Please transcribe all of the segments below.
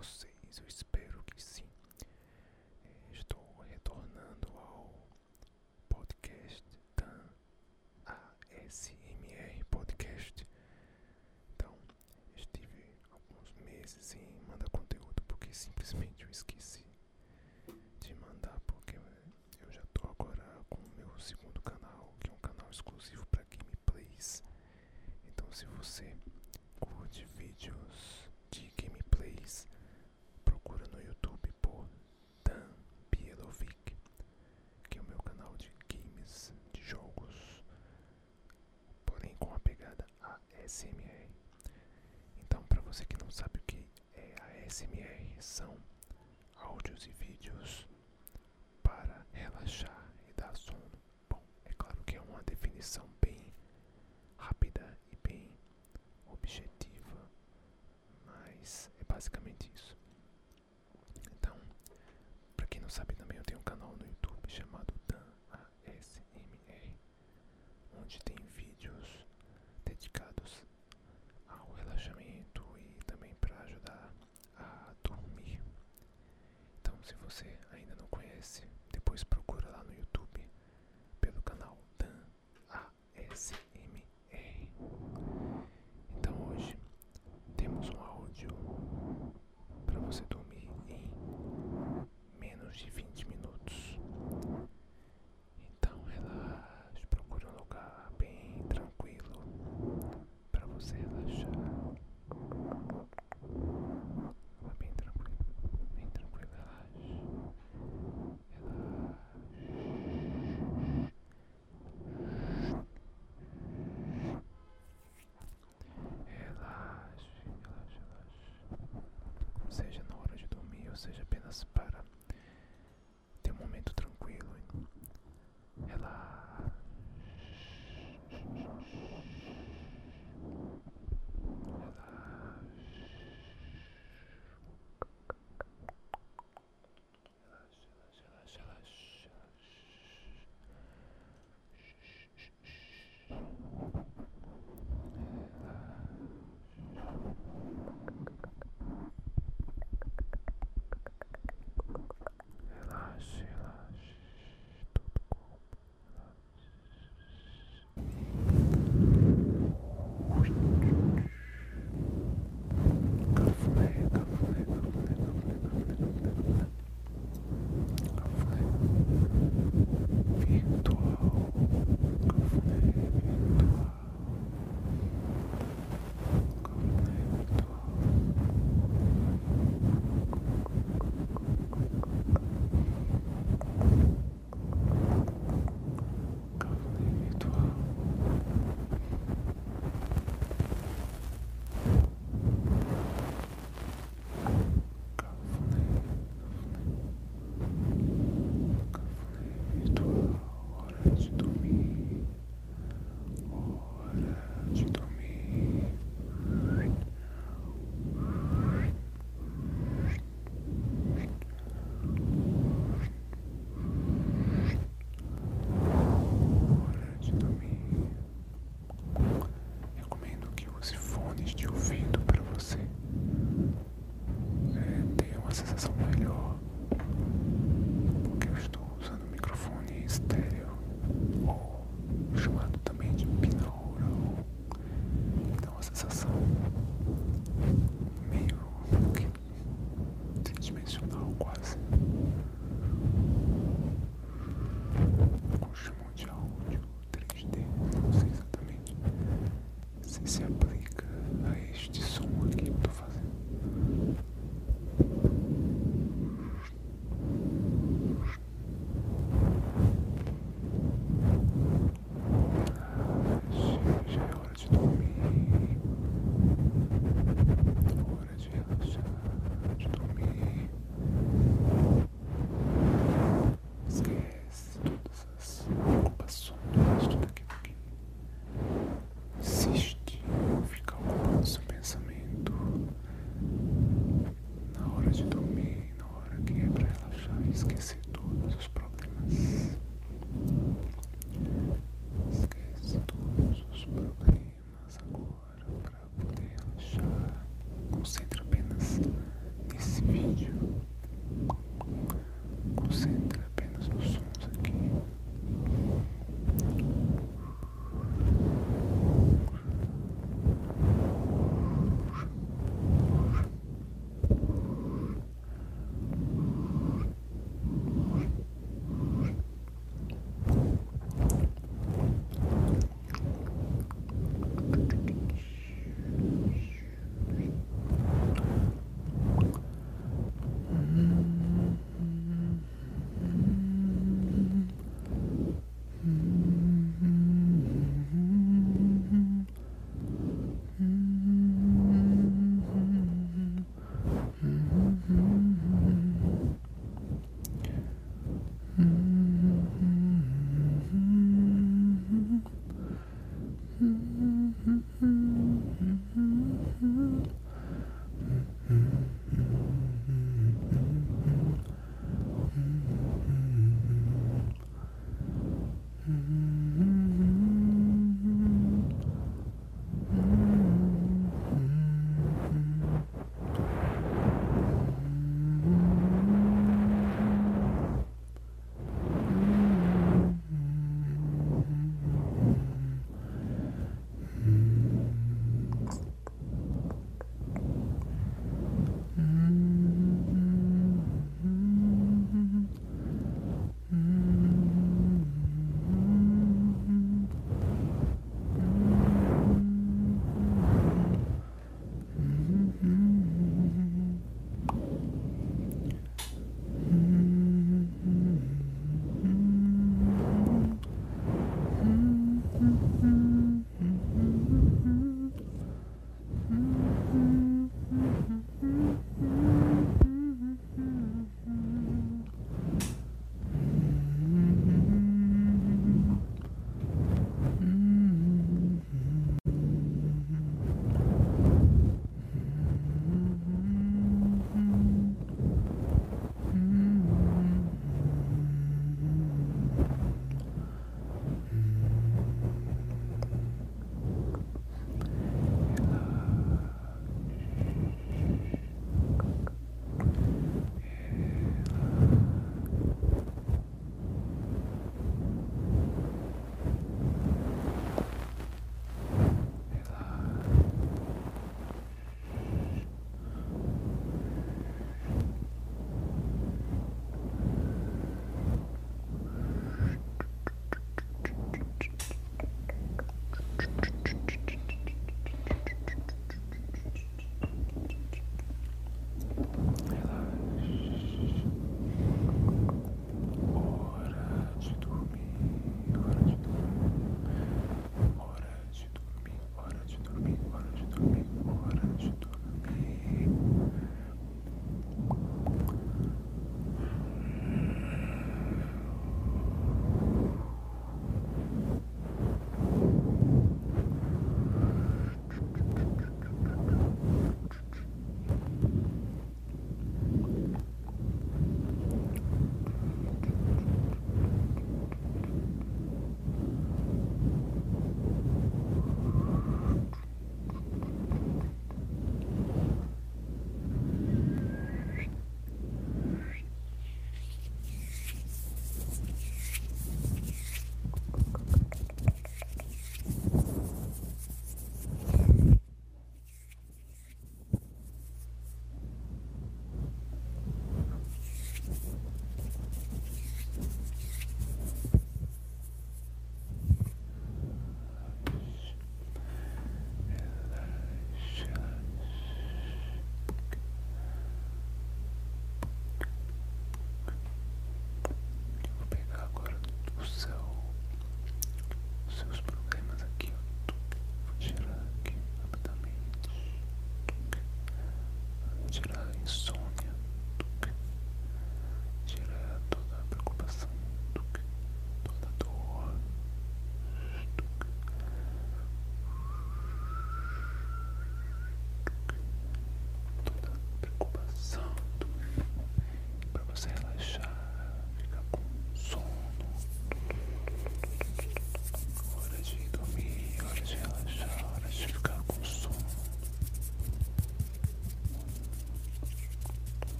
vocês. Eu espero que sim. Estou retornando ao podcast Dan ASMR Podcast. Então, estive alguns meses sem mandar conteúdo porque simplesmente eu esqueci de mandar porque eu já tô agora com o meu segundo canal, que é um canal exclusivo para gameplays. Então, se você curte vídeos de gameplays, procura no YouTube por Dan Bielovic, que é o meu canal de games, de jogos, porém com a pegada ASMR. Então, para você que não sabe o que é ASMR, são áudios e vídeos para relaxar e dar sono. Bom, é claro que é uma definição Seja na hora de dormir ou seja apenas para this? Is a way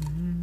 Mm -hmm.